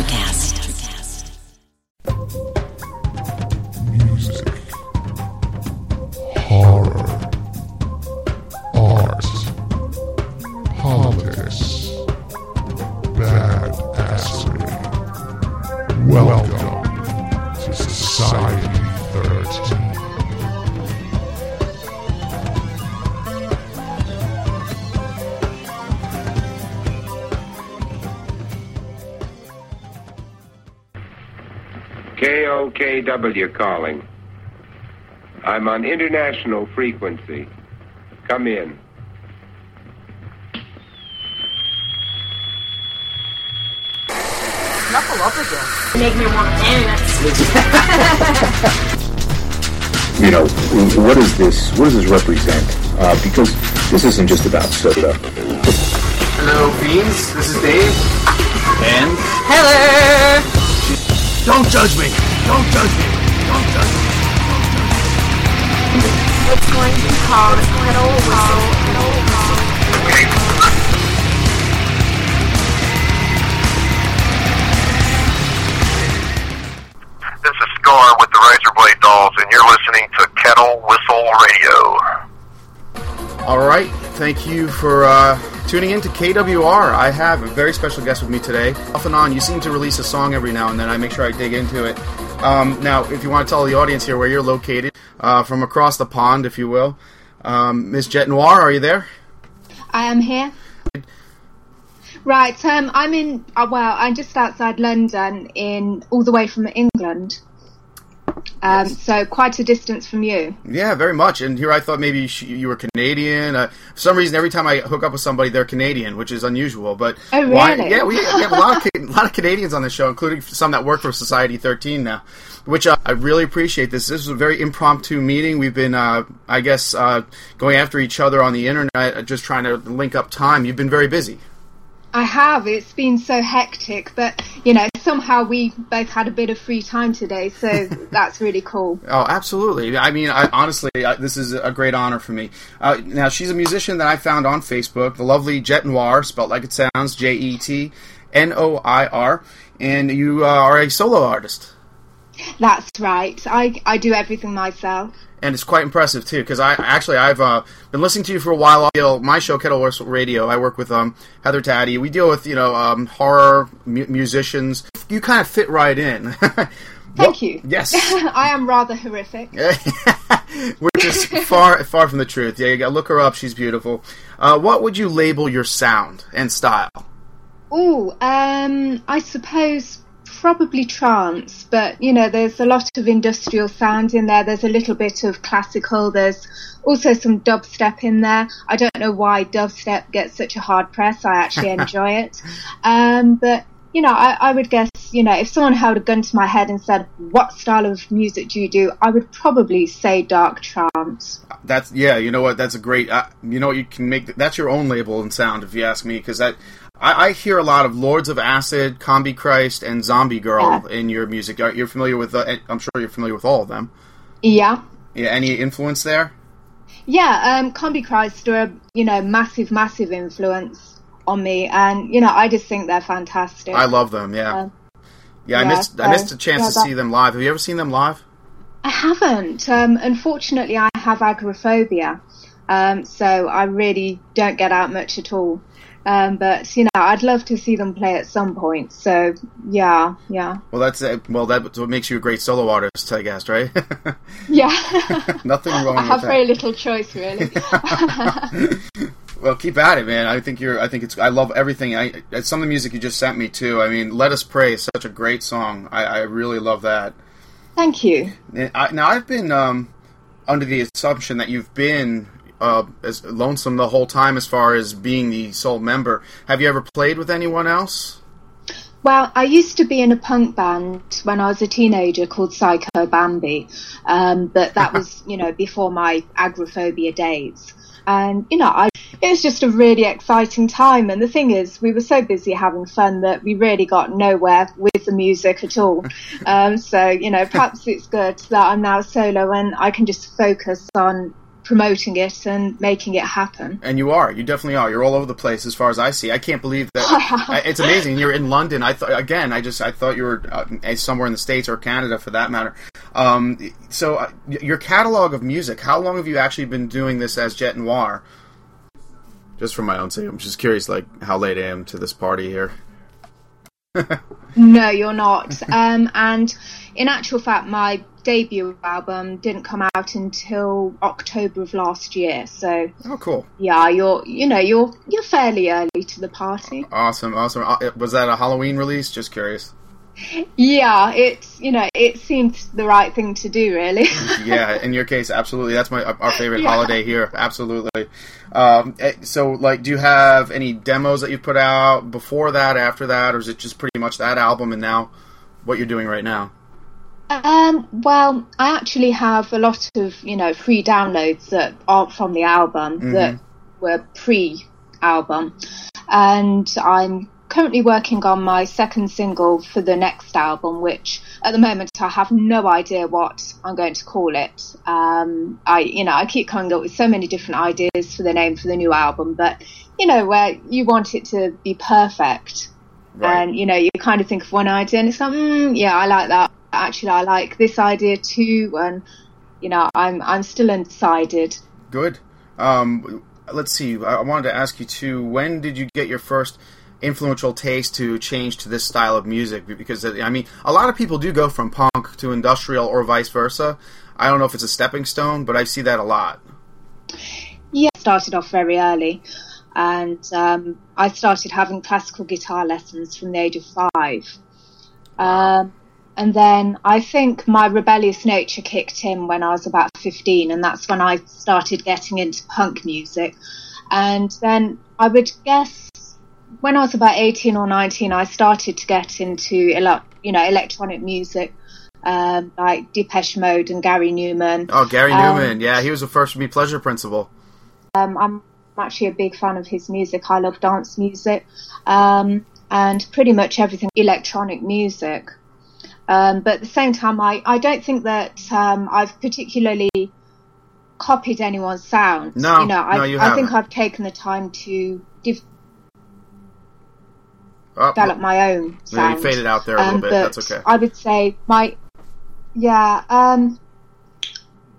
Electrocast. KOKW calling. I'm on international frequency. Come in. Knuckle up again. Make me want to dance. you know, what is this? What does this represent? Uh, because this isn't just about soda. Hello, Beans. This is Dave. And Hello. don't judge me. Don't judge me. Don't judge me. It's going to be called Kettle Whistle. This is Scar with the Razor Blade Dolls, and you're listening to Kettle Whistle Radio. All right. Thank you for uh, tuning in to KWR. I have a very special guest with me today. Off and on, you seem to release a song every now and then. I make sure I dig into it. Um, now, if you want to tell the audience here where you're located, uh, from across the pond, if you will, um, Miss Jet Noir, are you there? I am here. Right, um, I'm in. Uh, well, I'm just outside London, in all the way from England. Um, so quite a distance from you. Yeah, very much. And here I thought maybe you were Canadian. Uh, for some reason, every time I hook up with somebody, they're Canadian, which is unusual. But Oh, why- really? yeah, we, we have a lot of a lot of Canadians on the show, including some that work for Society 13 now, which uh, I really appreciate. This this is a very impromptu meeting. We've been, uh, I guess, uh, going after each other on the internet, uh, just trying to link up time. You've been very busy. I have. It's been so hectic, but you know, somehow we both had a bit of free time today, so that's really cool. Oh, absolutely. I mean, I, honestly, I, this is a great honor for me. Uh, now, she's a musician that I found on Facebook, the lovely Jet Noir, spelled like it sounds, J E T N O I R, and you uh, are a solo artist. That's right. I I do everything myself. And it's quite impressive too, because I actually I've uh, been listening to you for a while. Know, my show Kettle Whistle Radio. I work with um, Heather Taddy. We deal with you know um, horror mu- musicians. You kind of fit right in. Thank you. Yes. I am rather horrific. Which is far far from the truth. Yeah, you got to look her up. She's beautiful. Uh, what would you label your sound and style? Oh, um, I suppose probably trance, but you know, there's a lot of industrial sounds in there. There's a little bit of classical. There's also some dubstep in there. I don't know why dubstep gets such a hard press. I actually enjoy it. Um, but you know, I, I would guess, you know, if someone held a gun to my head and said, "What style of music do you do?" I would probably say dark trance. That's yeah. You know what? That's a great. Uh, you know what? You can make that's your own label and sound if you ask me, because that. I, I hear a lot of Lords of Acid, Combichrist, and Zombie Girl Yeah. in your music. You're familiar with? Uh, I'm sure you're familiar with all of them. Yeah. Yeah. Any influence there? Yeah, um, Combichrist are you know massive, massive influence on me, and you know I just think they're fantastic. I love them. Yeah. Um, yeah. I yeah, missed. I missed a chance yeah, to that- see them live. Have you ever seen them live? I haven't. Um, unfortunately, I have agoraphobia, um, so I really don't get out much at all. Um, but you know, I'd love to see them play at some point. So yeah, yeah, Well, that's uh, well. That's what makes you a great solo artist, I guess, right? yeah. Nothing wrong I with have that. very little choice, really. Well, keep at it, man. I think you're. I think it's. I love everything. I some of the music you just sent me too. I mean, "Let Us Pray" is such a great song. I, I really love that. Thank you. I, now I've been um, under the assumption that you've been uh, as lonesome the whole time, as far as being the sole member. Have you ever played with anyone else? Well, I used to be in a punk band when I was a teenager called Psycho Bambi, um, but that was, you know, before my agoraphobia days. And, you know, I, it was just a really exciting time. And the thing is, we were so busy having fun that we really got nowhere with the music at all. Um, so, you know, perhaps it's good that I'm now solo and I can just focus on promoting it and making it happen. And you are. You definitely are. You're all over the place as far as I see. I can't believe that. I- it's amazing. You're in London. I thought again. I just I thought you were uh, somewhere in the states or Canada for that matter. Um, so uh, your catalog of music. How long have you actually been doing this as Jet Noir? Just for my own sake, I'm just curious, like how late I am to this party here. No, you're not. um, and in actual fact, my debut album didn't come out until October of last year. So Oh, cool. yeah, you're you know you're you're fairly early to the party. Awesome, awesome. Uh, Was that a Halloween release? Just curious. Yeah, it's you know it seemed the right thing to do, really. yeah, in your case, absolutely. That's my our favorite Yeah. holiday here. Absolutely. Um, eh, so, like, do you have any demos that you've put out before that, after that, or is it just pretty much that album and now what you're doing right now? Um, well, I actually have a lot of, you know, free downloads that aren't from the album that were pre-album, and I'm currently working on my second single for the next album, which at the moment I have no idea what I'm going to call it. Um, I, you know, I keep coming up with so many different ideas for the name for the new album, but you know, where you want it to be perfect. Right. And you know, you kind of think of one idea and it's like, mm, yeah, I like that. Actually, I like this idea too, and you know, I'm I'm still undecided. Good. Um, let's see. I I wanted to ask you too. When did you get your first influential taste to change to this style of music? Because uh, I mean, a lot of people do go from punk to industrial or vice versa. I don't know if it's a stepping stone, but I see that a lot. Yeah, I started off very early, and um, I started having classical guitar lessons from the age of five. Um, and then I think my rebellious nature kicked in when I was about 15, and that's when I started getting into punk music. And then I would guess when I was about 18 or 19, I started to get into ele- you know electronic music, um, like Depeche Mode and Gary Numan. Oh, Gary Um, Numan. Yeah, he was the first to be Pleasure Principle. Um, I'm actually a big fan of his music. I love dance music um, and pretty much everything electronic music. Um, but at the same time, I, I don't think that um, I've particularly copied anyone's sound. No, you know, I, no, you I think haven't. I've taken the time to Oh, develop my own yeah, you faded out there a little Um, bit. but That's okay. I would say my, yeah, um,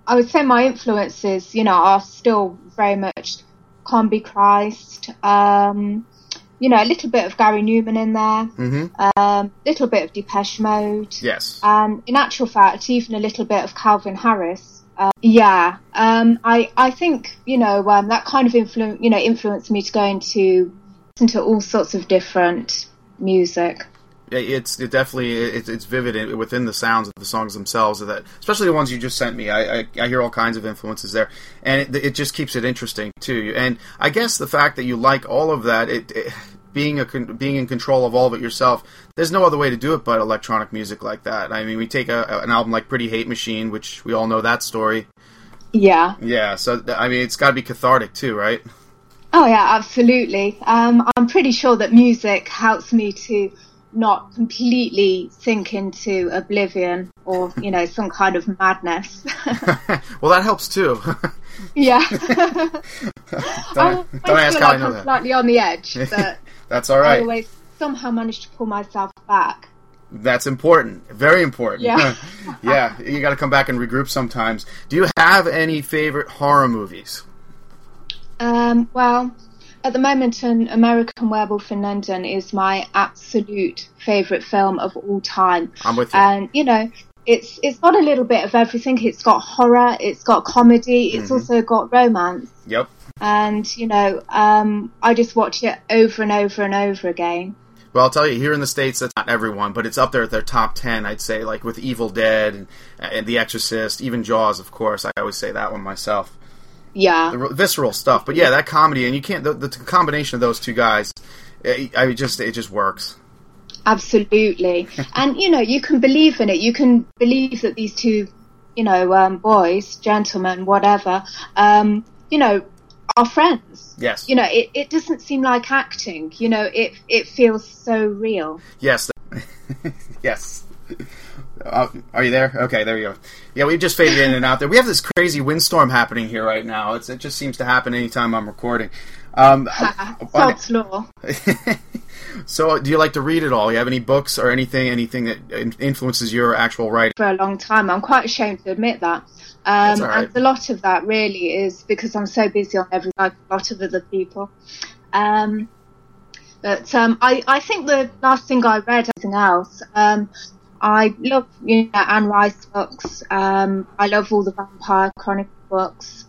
I would say my influences, you know, are still very much Combichrist, um, you know, a little bit of Gary Numan in there, hmm um, little bit of Depeche Mode, Yes. and in actual fact, even a little bit of Calvin Harris. Uh, yeah, um, I I think you know um, that kind of influence you know influenced me to go into into all sorts of different music. It's it definitely it's, it's vivid within the sounds of the songs themselves. That, especially the ones you just sent me. I, I, I hear all kinds of influences there, and it, it just keeps it interesting too. And I guess the fact that you like all of that, it, it being a being in control of all of it yourself. There's no other way to do it but electronic music like that. I mean, we take a, an album like Pretty Hate Machine, which we all know that story. Yeah. Yeah, so I mean, it's got to be cathartic too, right? Oh yeah, absolutely. Um, I'm pretty sure that music helps me to not completely sink into oblivion or you know some kind of madness. well, that helps too. yeah. don't, I don't always ask feel how I like know I'm that. slightly on the edge, but That's all right. I always somehow manage to pull myself back. That's important. Very important. Yeah. yeah, you got to come back and regroup sometimes. Do you have any favorite horror movies? Um, well, at the moment, an American Werewolf in London is my absolute favourite film of all time. I'm with you. And you know, it's it's got a little bit of everything. It's got horror, it's got comedy, it's Mm-hmm. also got romance. Yep. And you know, um, I just watch it over and over and over again. Well, I'll tell you, here in the States, that's not everyone, but it's up there at their top 10, I'd say, like with Evil Dead and, and The Exorcist, even Jaws, of course. I always say that one myself. Yeah, The visceral stuff. But yeah, that comedy, and you can't, the, the combination of those two guys, I I mean, just, it just works. absolutely. and you know, you can believe in it. You can believe that these two, you know, um, boys, gentlemen, whatever, um, you know, are friends. Yes. You know, it, it doesn't seem like acting. You know, it it feels so real. Yes. yes. Uh, are you there? Okay, there you go. Yeah, we just faded in and out there. We have this crazy windstorm happening here right now. It's, it just seems to happen anytime I'm recording. Um, law. so, do you like to read at all? You have any books or anything, anything that in- influences your actual writing? for a long time. I'm quite ashamed to admit that. Um, right. And a lot of that really is because I'm so busy on every like a lot of other people. Um, but um, I, I think the last thing I read, anything else, um, I love you know Anne Rice books. Um, I love all the Vampire Chronicle books.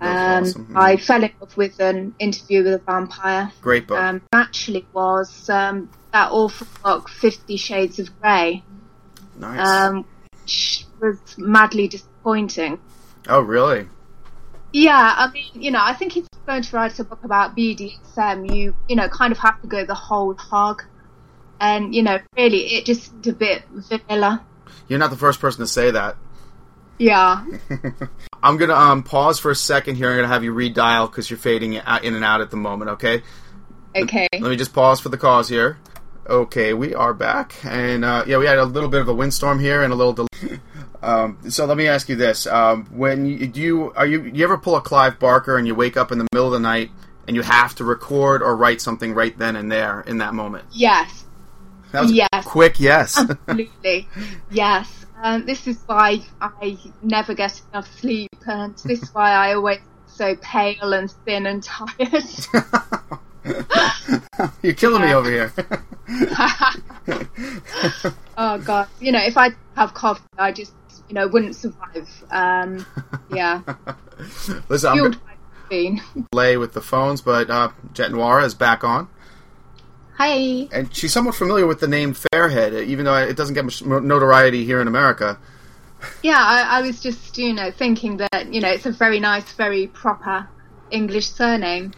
Um, awesome. I fell in love with an interview with a vampire. Great book. Um, actually, was um, that awful book Fifty Shades of Grey nice. um, which was madly disappointing. oh, really? Yeah, I mean, you know, I think if you're going to write a book about BDSM, you, you know, kind of have to go the whole hog. And, you know, really, it just seemed a bit vanilla. You're not the first person to say that. Yeah. I'm gonna um, pause for a second here. I'm gonna have you redial because you're fading out- in and out at the moment. Okay. Okay. Let me just pause for the cause here. Okay, we are back, and uh, yeah, we had a little bit of a windstorm here and a little delay. Um, so let me ask you this: um, When you, do you are you you ever pull a Clive Barker and you wake up in the middle of the night and you have to record or write something right then and there in that moment? Yes. That was Yes. quick. Yes. Absolutely. yes. Um, this is why I never get enough sleep, and this is why I always so pale and thin and tired. You're killing me over here. oh god, you know, if I have coffee, I just, you know, wouldn't survive. Um, yeah, Listen, I'm gonna delay with the phones, but uh, Jet Noir is back on. Hi. and she's somewhat familiar with the name Fairhead, even though it doesn't get much notoriety here in America. Yeah, I, I was just, you know, thinking that, you know, it's a very nice, very proper English surname.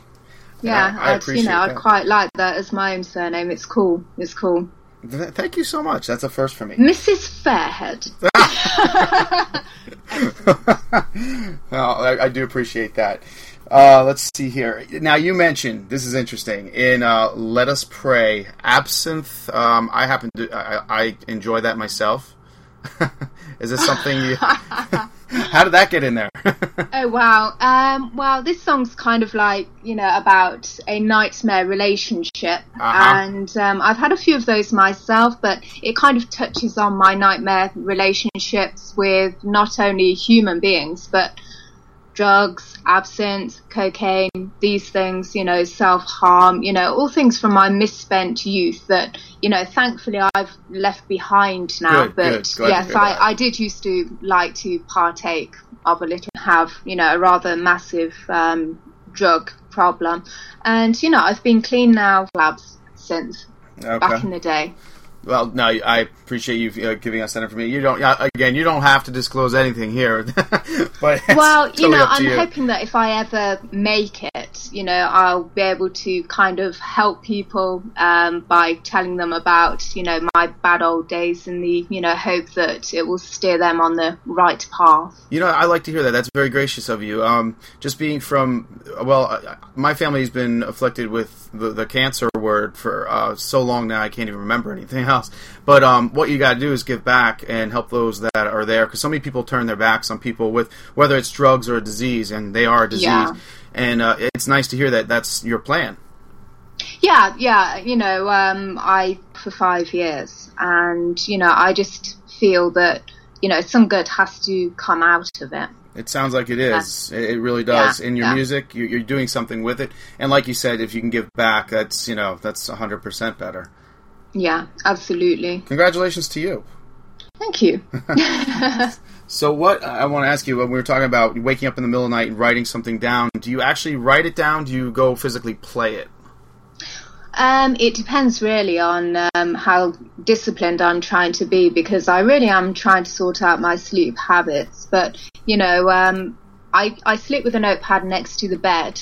Yeah, Yeah, I I'd, you know, that. I'd quite like that as my own surname. It's cool. It's cool. Thank you so much. That's a first for me. Mrs. Fairhead. well, I, I do appreciate that. Uh, let's see here. Now, you mentioned this is interesting in uh, "Let Us Pray." Absinthe. Um, I happen to. I, I enjoy that myself. is this something you? How did that get in there? Oh wow. Um, well, this song's kind of like you know about a nightmare relationship, Uh-huh. and um, I've had a few of those myself. But it kind of touches on my nightmare relationships with not only human beings but drugs, absinthe, cocaine, these things. You know, self harm. You know, all things from my misspent youth that you know, thankfully I've left behind now. Good, but good. Yes, I. I did used to like to partake of a little, have you know a rather massive um, drug problem, and you know I've been clean now labs since back in the day. Well, no, I appreciate you uh, giving us that information. You don't, uh, again, you don't have to disclose anything here, but Well, you know, I'm you. hoping that if I ever make it, you know, I'll be able to kind of help people um, by telling them about, you know, my bad old days and the, you know, hope that it will steer them on the right path. You know, I like to hear that. That's very gracious of you. Um, just being from, well, my family's been afflicted with the, the cancer word for uh, so long now, I can't even remember anything else. But um, what you got to do is give back and help those that are there, because so many people turn their backs on people with whether it's drugs or a disease, and they are a disease. Yeah. And uh, it's nice to hear that that's your plan. Yeah, yeah, you know, um, I for five years, and you know, I just feel that you know some good has to come out of it. It sounds like it is. It it really does. Yeah, In your yeah. music, you're, you're doing something with it, and like you said, if you can give back, that's you know that's hundred percent better. Yeah, absolutely. Congratulations to you. Thank you. So, what I want to ask you when we were talking about waking up in the middle of the night and writing something down, do you actually write it down? Do you go physically play it? Um, it depends really on um, how disciplined I'm trying to be because I really am trying to sort out my sleep habits. But you know, um, I I sleep with a notepad next to the bed.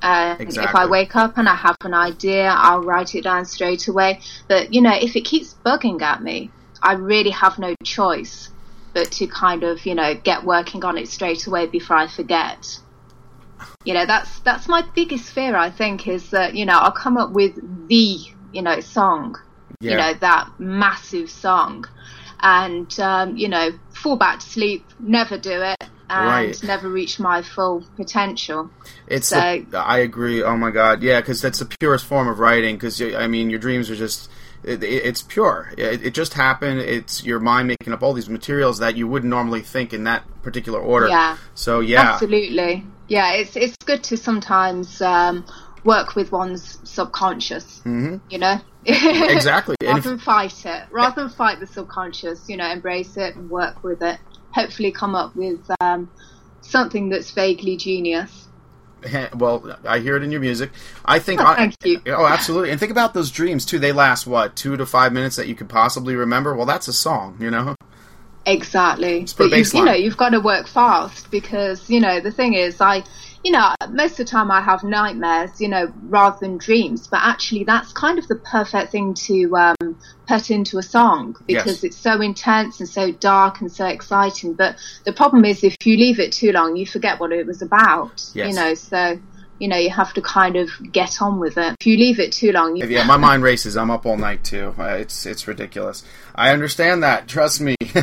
And if I wake up and I have an idea, I'll write it down straight away. But you know, if it keeps bugging at me, I really have no choice but to kind of you know get working on it straight away before I forget. You know that's that's my biggest fear i think is that you know i'll come up with the you know song you know that massive song. And um, you know fall back to sleep, never do it, and Right. never reached my full potential. It's So- the- I agree. Oh my god, yeah, because that's the purest form of writing. Because I mean, your dreams are just it, it- it's pure. It, it just happened. It's your mind making up all these materials that you wouldn't normally think in that particular order. Yeah. So yeah, Absolutely. Yeah, it's it's good to sometimes um, work with one's subconscious. Mm-hmm. You know. exactly. And rather if- than fight it, rather than fight the subconscious, you know, embrace it and work with it. Hopefully, come up with um, something that's vaguely genius. well, I hear it in your music. I think. Oh, thank you. Oh, absolutely. And think about those dreams too. They last what two to five minutes that you could possibly remember. Well, that's a song, you know. Exactly. But you, you know, you've got to work fast because you know the thing is, I, you know, most of the time I have nightmares, you know, rather than dreams. But actually, that's kind of the perfect thing to um, put into a song because Yes. it's so intense and so dark and so exciting. But the problem is, if you leave it too long, you forget what it was about. Yes. You know, so. You know, you have to kind of get on with it. If you leave it too long, you Yeah, my mind races. I'm up all night too. Uh, it's it's ridiculous. I understand that. Trust me.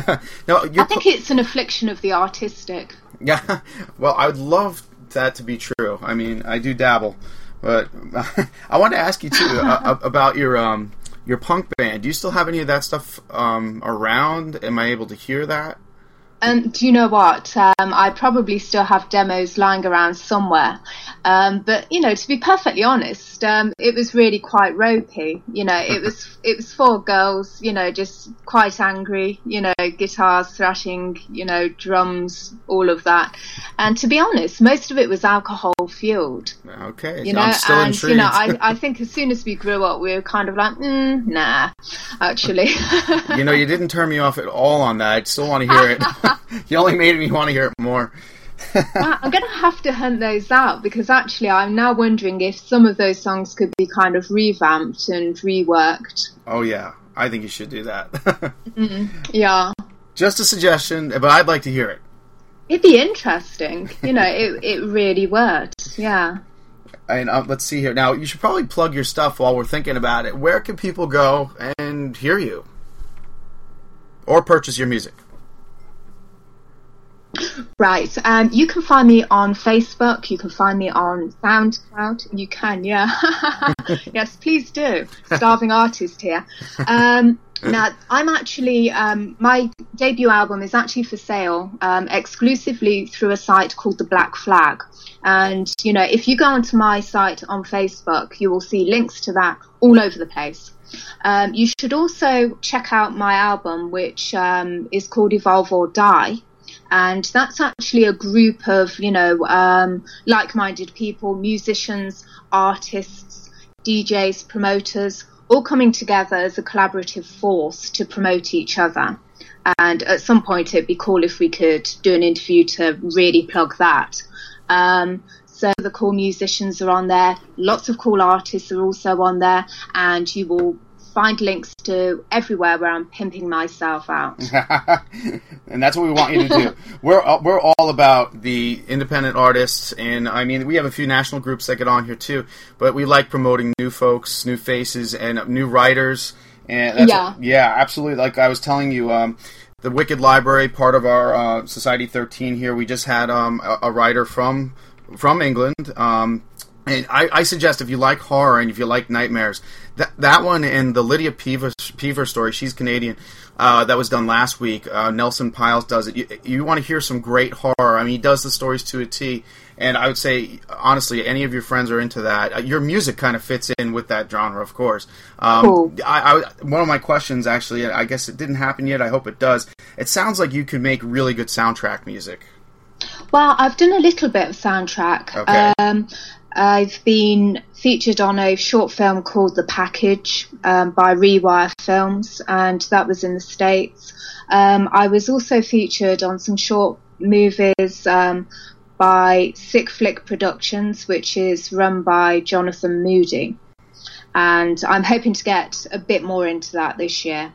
no, I think it's an affliction of the artistic. Yeah. Well, I would love that to be true. I mean, I do dabble, but I want to ask you too uh, about your um your punk band. Do you still have any of that stuff um around? Am I able to hear that? Um, do you know what? Um, I probably still have demos lying around somewhere. Um, but you know, to be perfectly honest, um, it was really quite ropey. You know, it was it was four girls. You know, just quite angry. You know, guitars thrashing. You know, drums, all of that. And to be honest, most of it was alcohol fueled. Okay, You know, and intrigued. you know, I, I think as soon as we grew up, we were kind of like, mm, nah, actually. you know, you didn't turn me off at all on that. I still want to hear it. you only made me want to hear it more. I'm going to have to hunt those out because actually I'm now wondering if some of those songs could be kind of revamped and reworked. Oh yeah, I think you should do that. Yeah. Just a suggestion, but I'd like to hear it. It'd be interesting. You know, it, it really would. Yeah. And uh, let's see here. Now, you should probably plug your stuff while we're thinking about it. Where can people go and hear you? Or purchase your music? Right. Um, you can find me on Facebook. You can find me on SoundCloud. You can, yeah. yes, please do. Starving artist here. Um, now, I'm actually, um, my debut album is actually for sale um, exclusively through a site called The Black Flag. And, you know, if you go onto my site on Facebook, you will see links to that all over the place. Um, you should also check out my album, which um, is called Evolve or Die and that's actually a group of you know um, like-minded people musicians artists djs promoters all coming together as a collaborative force to promote each other. And at some point it'd be cool if we could do an interview to really plug that. Um, so the cool musicians are on there. Lots of cool artists are also on there. And you will find links to everywhere where i'm pimping myself out and that's what we want you to do. we're uh, we're all about the independent artists, and I mean we have a few national groups that get on here too. But we like promoting new folks, new faces, and new writers. And that's Yeah. yeah, absolutely. Like I was telling you, um, the Wicked Library, part of our uh, Society 13 here, we just had um, a, a writer from from England. Um, and I, I suggest if you like horror and if you like nightmares, that that one and the Lydia Peaver, Peaver story, she's Canadian, uh, that was done last week. Uh, Nelson Pyles does it. You, you want to hear some great horror. I mean, he does the stories to a T. And I would say, honestly, any of your friends are into that. Uh, your music kind of fits in with that genre, of course. Um, Cool. I, I, one of my questions, actually, I guess it didn't happen yet. I hope it does. It sounds like you could make really good soundtrack music. Well, I've done a little bit of soundtrack. Okay. Um, I've been featured on a short film called The Package um, by Rewire Films, and that was in the States. Um, I was also featured on some short movies um, by Sick Flick Productions, which is run by Jonathan Moody. And I'm hoping to get a bit more into that this year.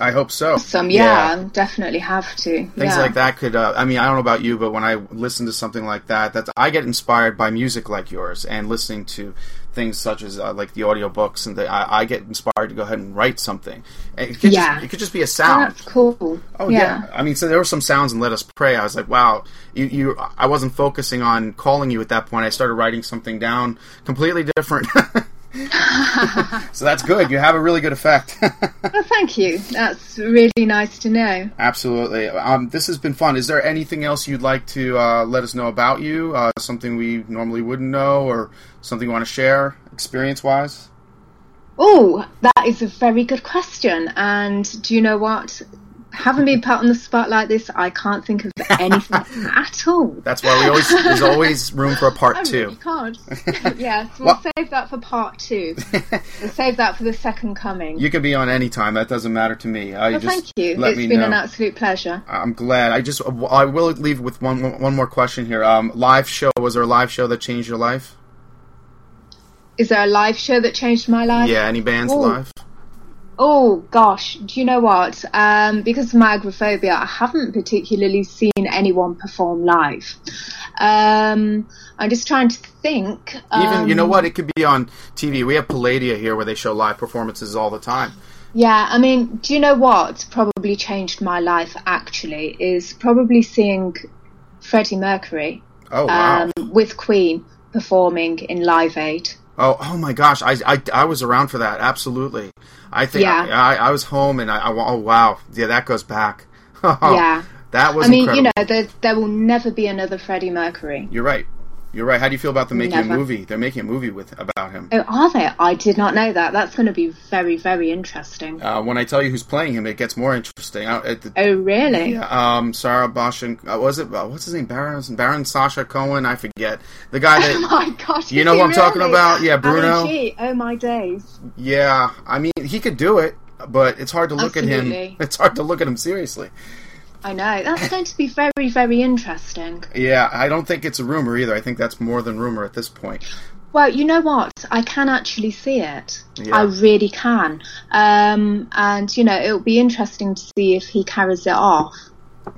I hope so. Some, yeah, definitely have to. things yeah. like that could uh, i mean i don't know about you but when i listen to something like that that's i get inspired by music like yours and listening to things such as uh, like the audiobooks, and the, I, I get inspired to go ahead and write something. And It could Yeah. just, it could just be a Oh, sound. that's cool. Oh yeah. I mean, so there were some sounds in "Let Us Pray." I was like, "Wow, you, you." I wasn't focusing on calling you at that point. I started writing something down completely different. so that's good. You have a really good effect. Well, thank you. That's really nice to know. Absolutely. Um, this has been fun. Is there anything else you'd like to uh, let us know about you? Uh, something we normally wouldn't know, or something you want to share experience-wise? Oh, that is a very good question. And do you know what? Having been put on the spot like this, I can't think of anything at all. That's why we always there's always room for a part I two. really can't. yes, we'll Well- save that for part two. we'll save that for the second coming. You can be on any time. That doesn't matter to me. I well, just thank you. It's been know. an absolute pleasure. I'm glad. I just I will leave with one one more question here. Um, live show was there a live show that changed your life? Is there a live show that changed my life? Yeah, any bands Oh. live? Oh gosh, do you know what? Um, because of my agoraphobia, I haven't particularly seen anyone perform live. Um, I'm just trying to think. Even you know um, what? It could be on TV. We have Palladia here where they show live performances all the time. Yeah, I mean, do you know what probably changed my life actually is probably seeing Freddie Mercury Oh wow. um, with Queen performing in Live Aid. Oh, oh my gosh! I, I, I was around for that. Absolutely. I think Yeah. I, I, I was home and I, I oh wow yeah that goes back. Yeah. that was I mean, incredible. you know, there, there will never be another Freddie Mercury. You're right. You're right. How do you feel about them making Never. a movie? They're making a movie with about him. Oh, are they? I did not know that. That's going to be very, very interesting. Uh, when I tell you who's playing him, it gets more interesting. Uh, Oh, really? Yeah. um, Sarah Bosch and uh, was it uh, what's his name? Baron Baron Sacha Cohen. I forget the guy that. Oh that. my gosh! You know what who I'm talking about? Yeah, Bruno. Oh my days! yeah, I mean he could do it, but it's hard to look at him. It's hard to look at him seriously. I know that's going to be very, very interesting. Yeah, I don't think it's a rumor either. I think that's more than rumor at this point. Well, you know what? I can actually see it. Yeah. I really can. Um, and you know, it'll be interesting to see if he carries it off.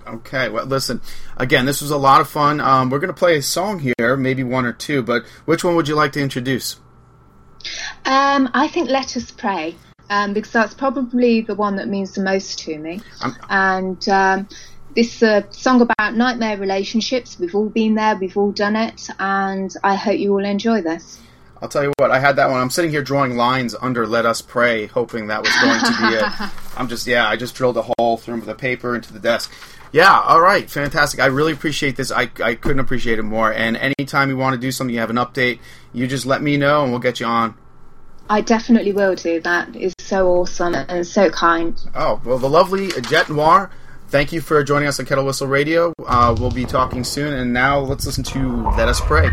Okay, well, listen. Again, this was a lot of fun. Um, we're gonna play a song here, maybe one or two. But which one would you like to introduce? Um, I think "Let Us Pray" um, because that's probably the one that means the most to me. I'm- and um, this is a song about nightmare relationships. We've all been there, we've all done it, and I hope you all enjoy this. I'll tell you what. I had that one. I'm sitting here drawing lines under "Let Us Pray," hoping that was going to be it. I'm just, yeah, I just drilled a hole through the paper into the desk. Yeah, all right, fantastic. I really appreciate this. I, I couldn't appreciate it more. And anytime you want to do something, you have an update, you just let me know, and we'll get you on. I definitely will do. That is so awesome and so kind. Oh, well, the lovely Jet Noir. Thank you for joining us on Kettle Whistle Radio. Uh, we'll be talking soon. And now let's listen to Let Us Pray.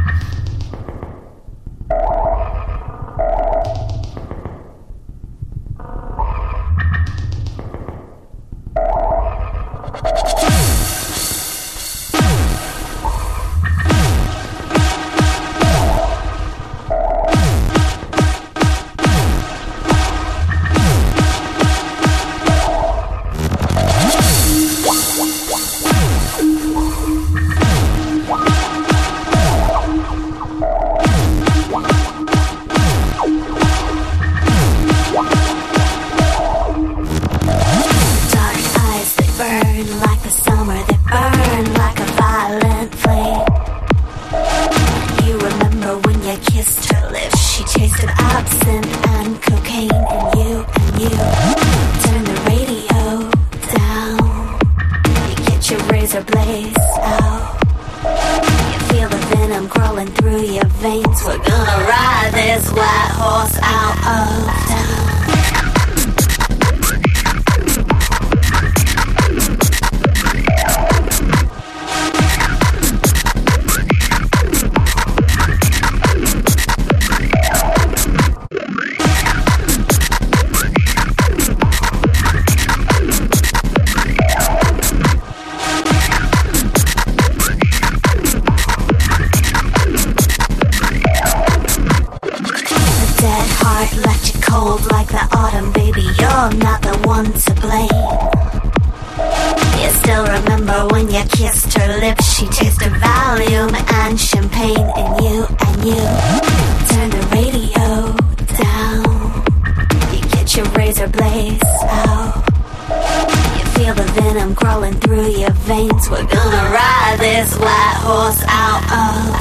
And you and you turn the radio down. You get your razor blades out. You feel the venom crawling through your veins. We're gonna ride this white horse out of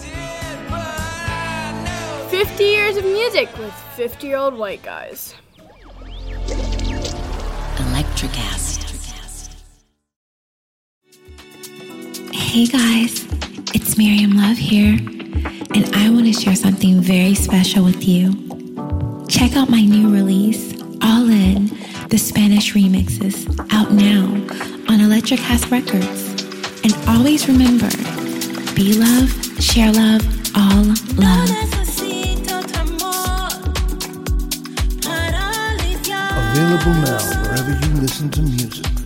50 years of music with 50 year old white guys. Electricast. Hey guys, it's Miriam Love here, and I want to share something very special with you. Check out my new release, All In, the Spanish remixes, out now on Electricast Records. And always remember be love, share love, all love. Available now wherever you listen to music.